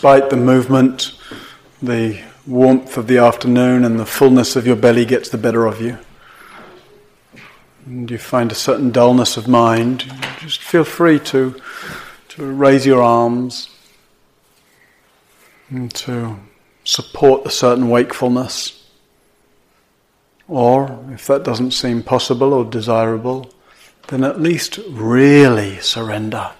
Despite the movement, the warmth of the afternoon and the fullness of your belly gets the better of you, and you find a certain dullness of mind, just feel free to, to raise your arms and to support a certain wakefulness. Or, if that doesn't seem possible or desirable, then at least really surrender.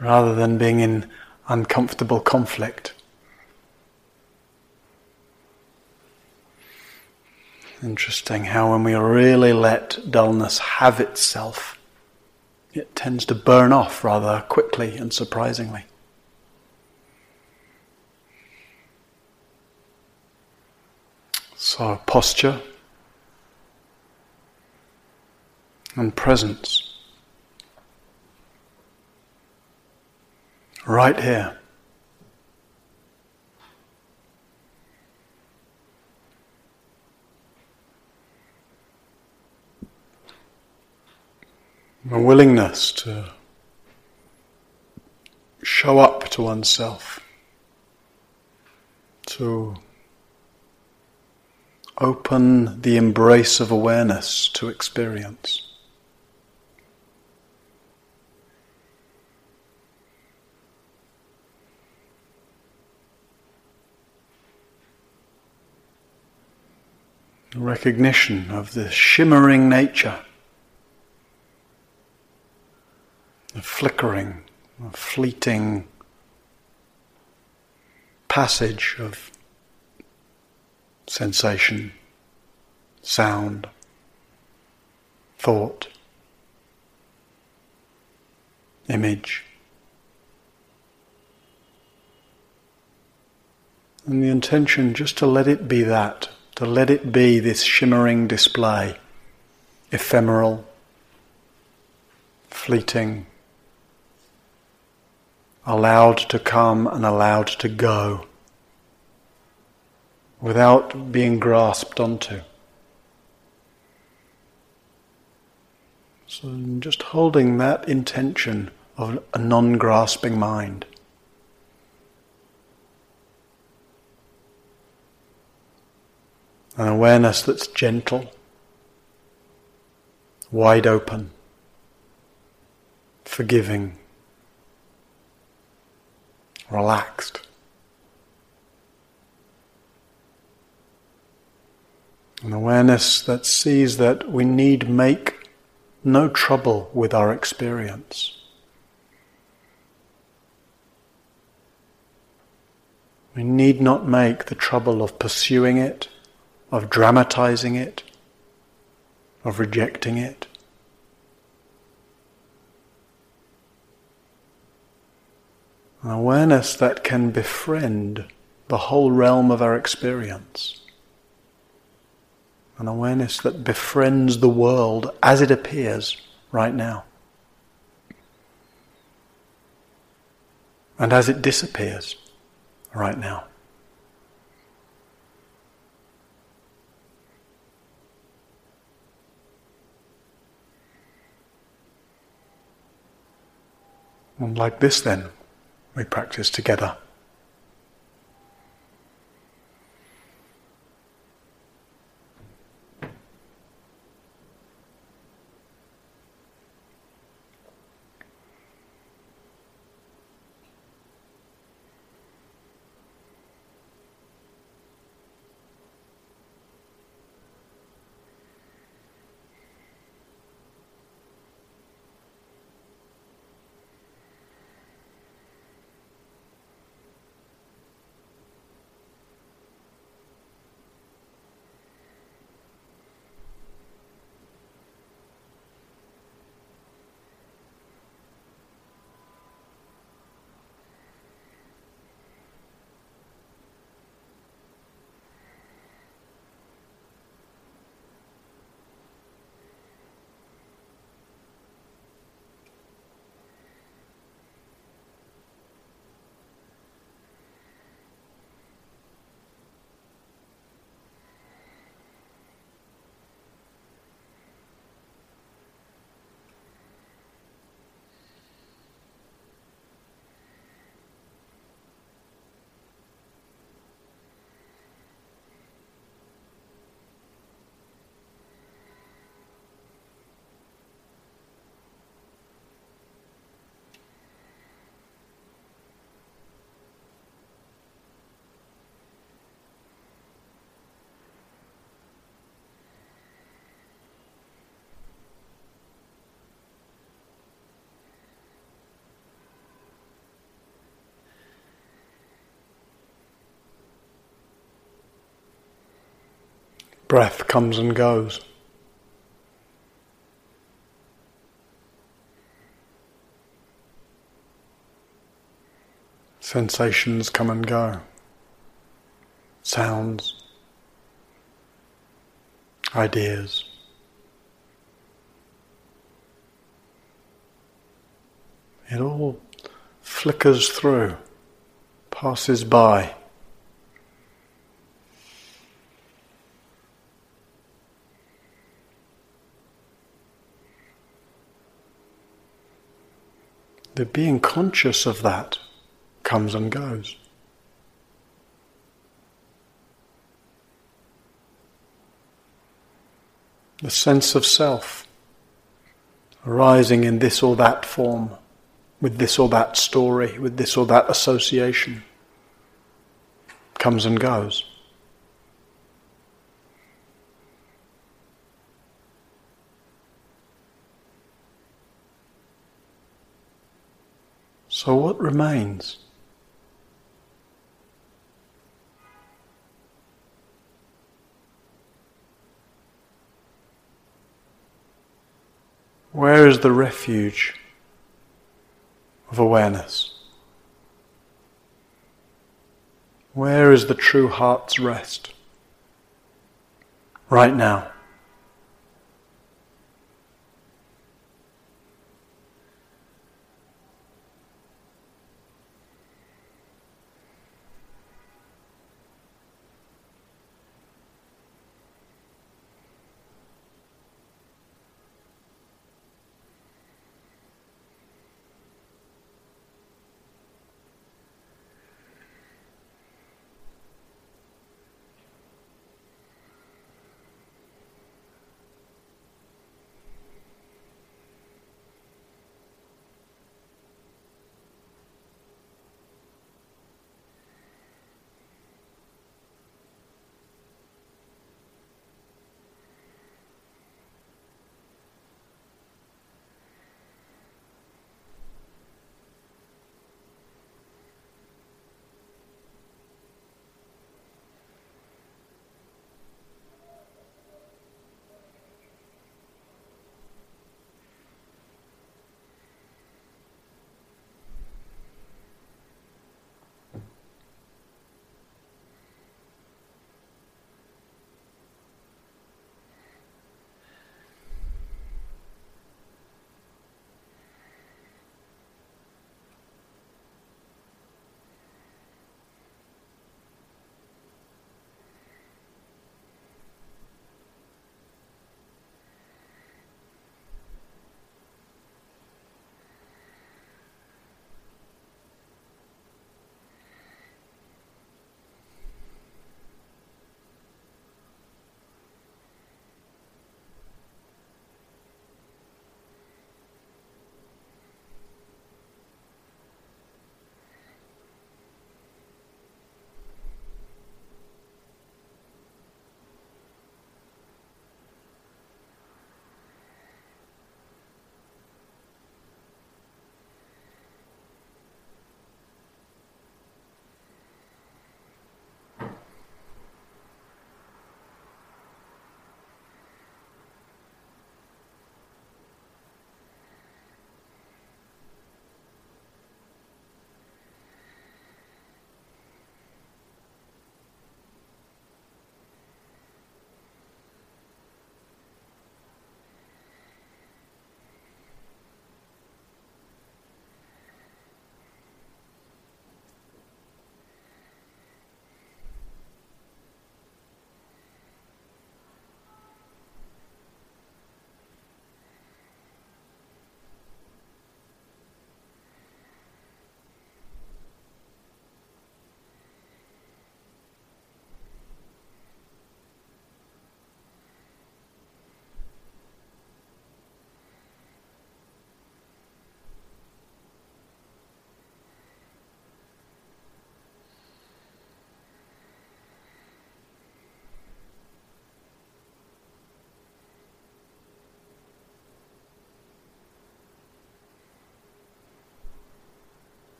Rather than being in uncomfortable conflict. Interesting how when we really let dullness have itself, it tends to burn off rather quickly and surprisingly. So, posture and presence. Right here. A willingness to show up to oneself, to open the embrace of awareness to experience. Recognition of the shimmering nature, the flickering, the fleeting passage of sensation, sound, thought, image. And the intention just to let it be that, to let it be this shimmering display, ephemeral, fleeting, allowed to come and allowed to go without being grasped onto. So, just holding that intention of a non grasping mind. An awareness that's gentle, wide open, forgiving, relaxed. An awareness that sees that we need make no trouble with our experience. We need not make the trouble of pursuing it, of dramatizing it, of rejecting it. An awareness that can befriend the whole realm of our experience an awareness that befriends the world as it appears right now. And as it disappears right now. And like this, then, we practice together. Breath comes and goes. Sensations come and go. Sounds. Ideas. It all flickers through, passes by. Being conscious of that comes and goes. The sense of self arising in this or that form, with this or that story, with this or that association, comes and goes. So, what remains? Where is the refuge of awareness? Where is the true heart's rest? Right now.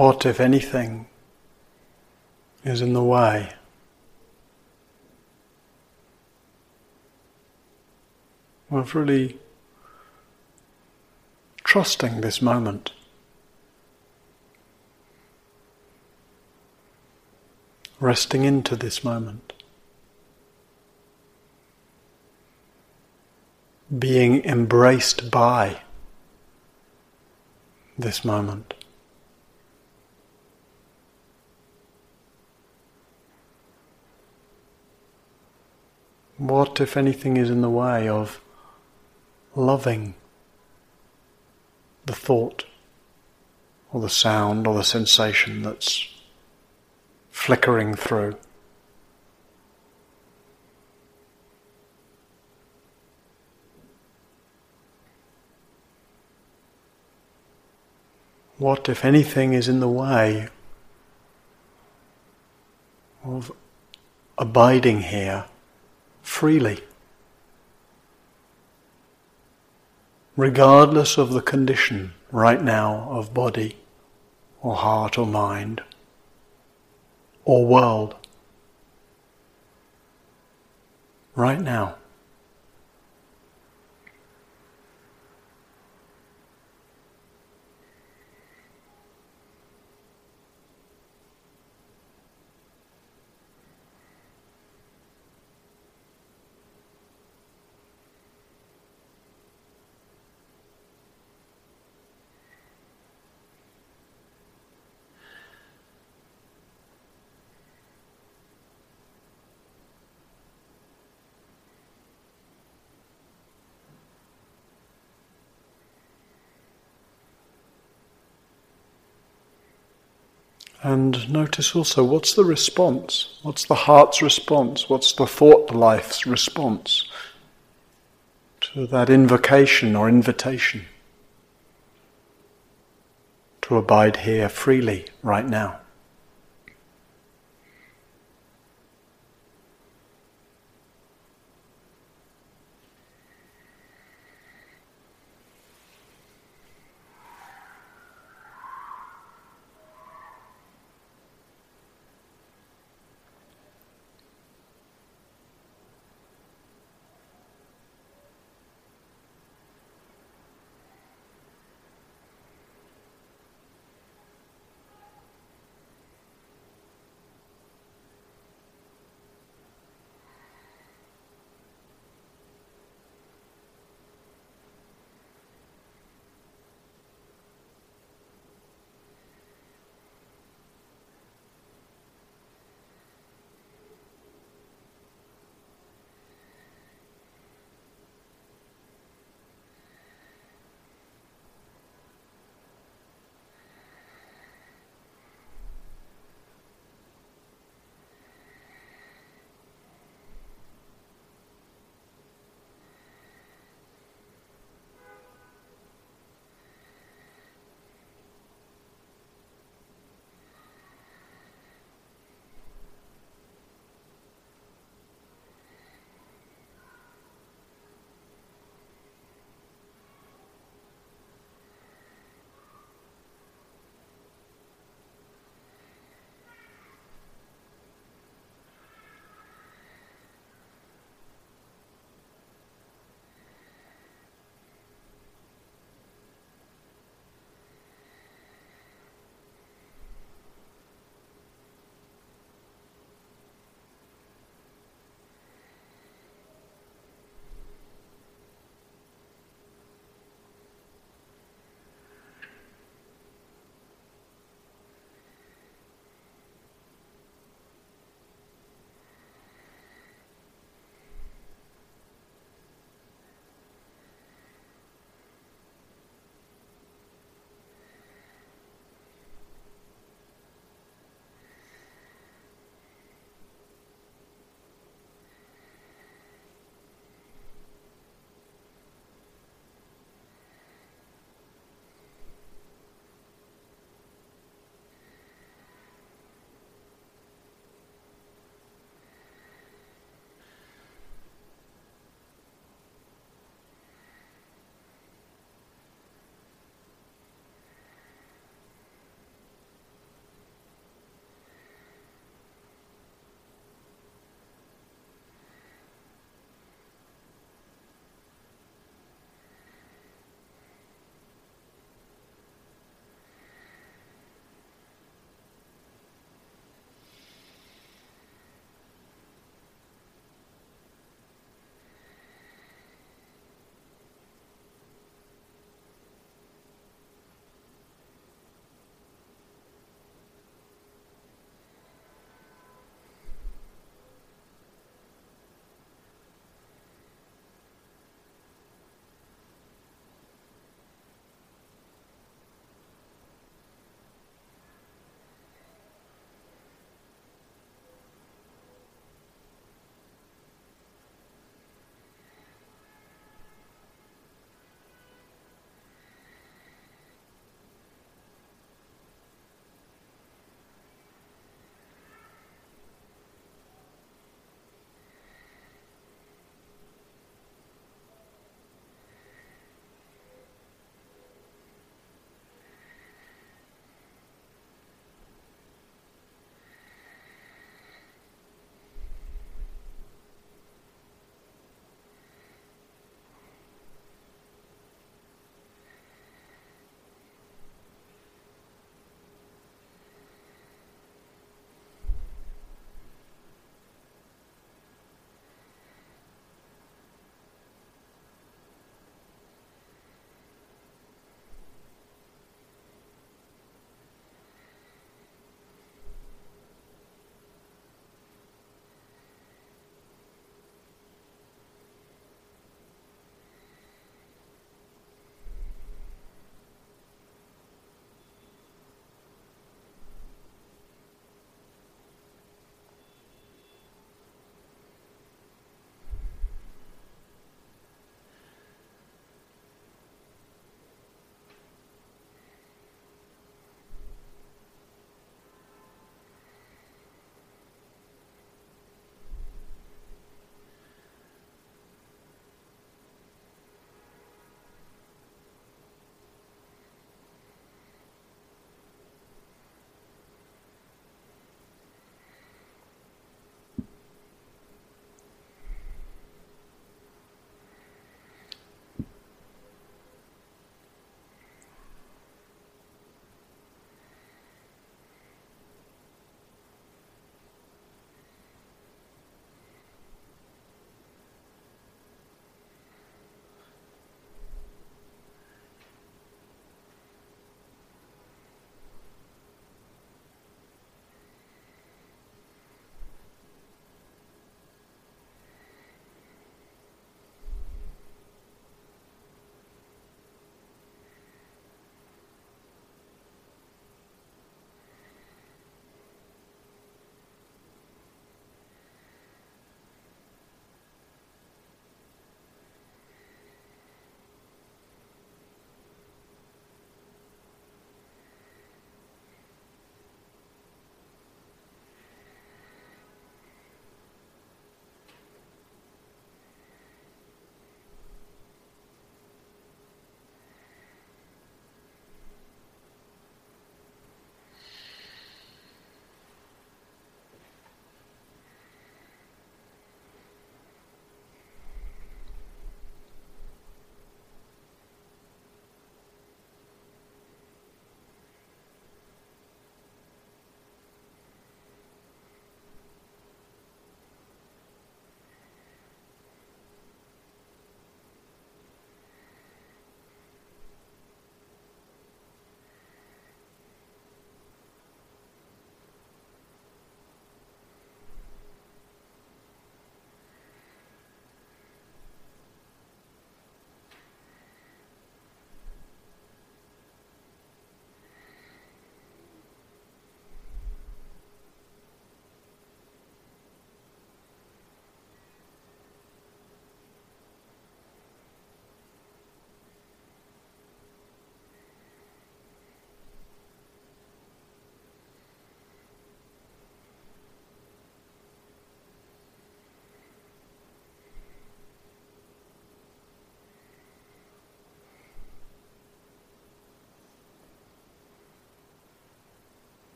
What, if anything, is in the way? Of really trusting this moment. Resting into this moment. Being embraced by this moment. What, if anything, is in the way of loving the thought or the sound or the sensation that's flickering through? What, if anything, is in the way of abiding here freely, regardless of the condition right now of body or heart or mind or world. Right now. And notice also what's the response? What's the heart's response? What's the thought life's response to that invocation or invitation to abide here freely right now?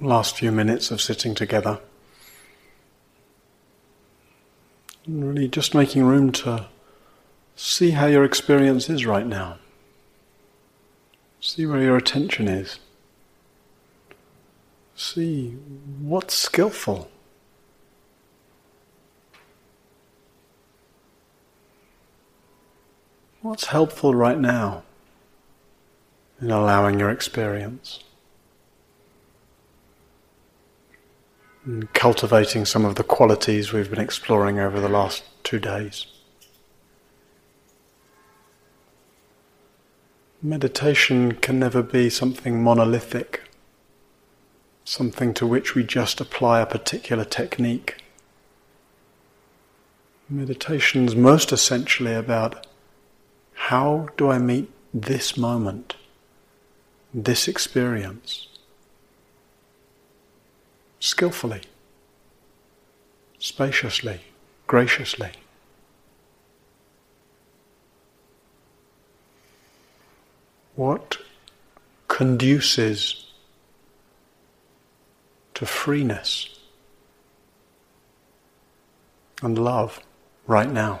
Last few minutes of sitting together. And really just making room to see how your experience is right now. See where your attention is. See what's skillful. What's helpful right now in allowing your experience? Cultivating some of the qualities we've been exploring over the last two days. Meditation can never be something monolithic, something to which we just apply a particular technique. Meditation is most essentially about how do I meet this moment, this experience, skillfully, spaciously, graciously? What conduces to freeness and love right now?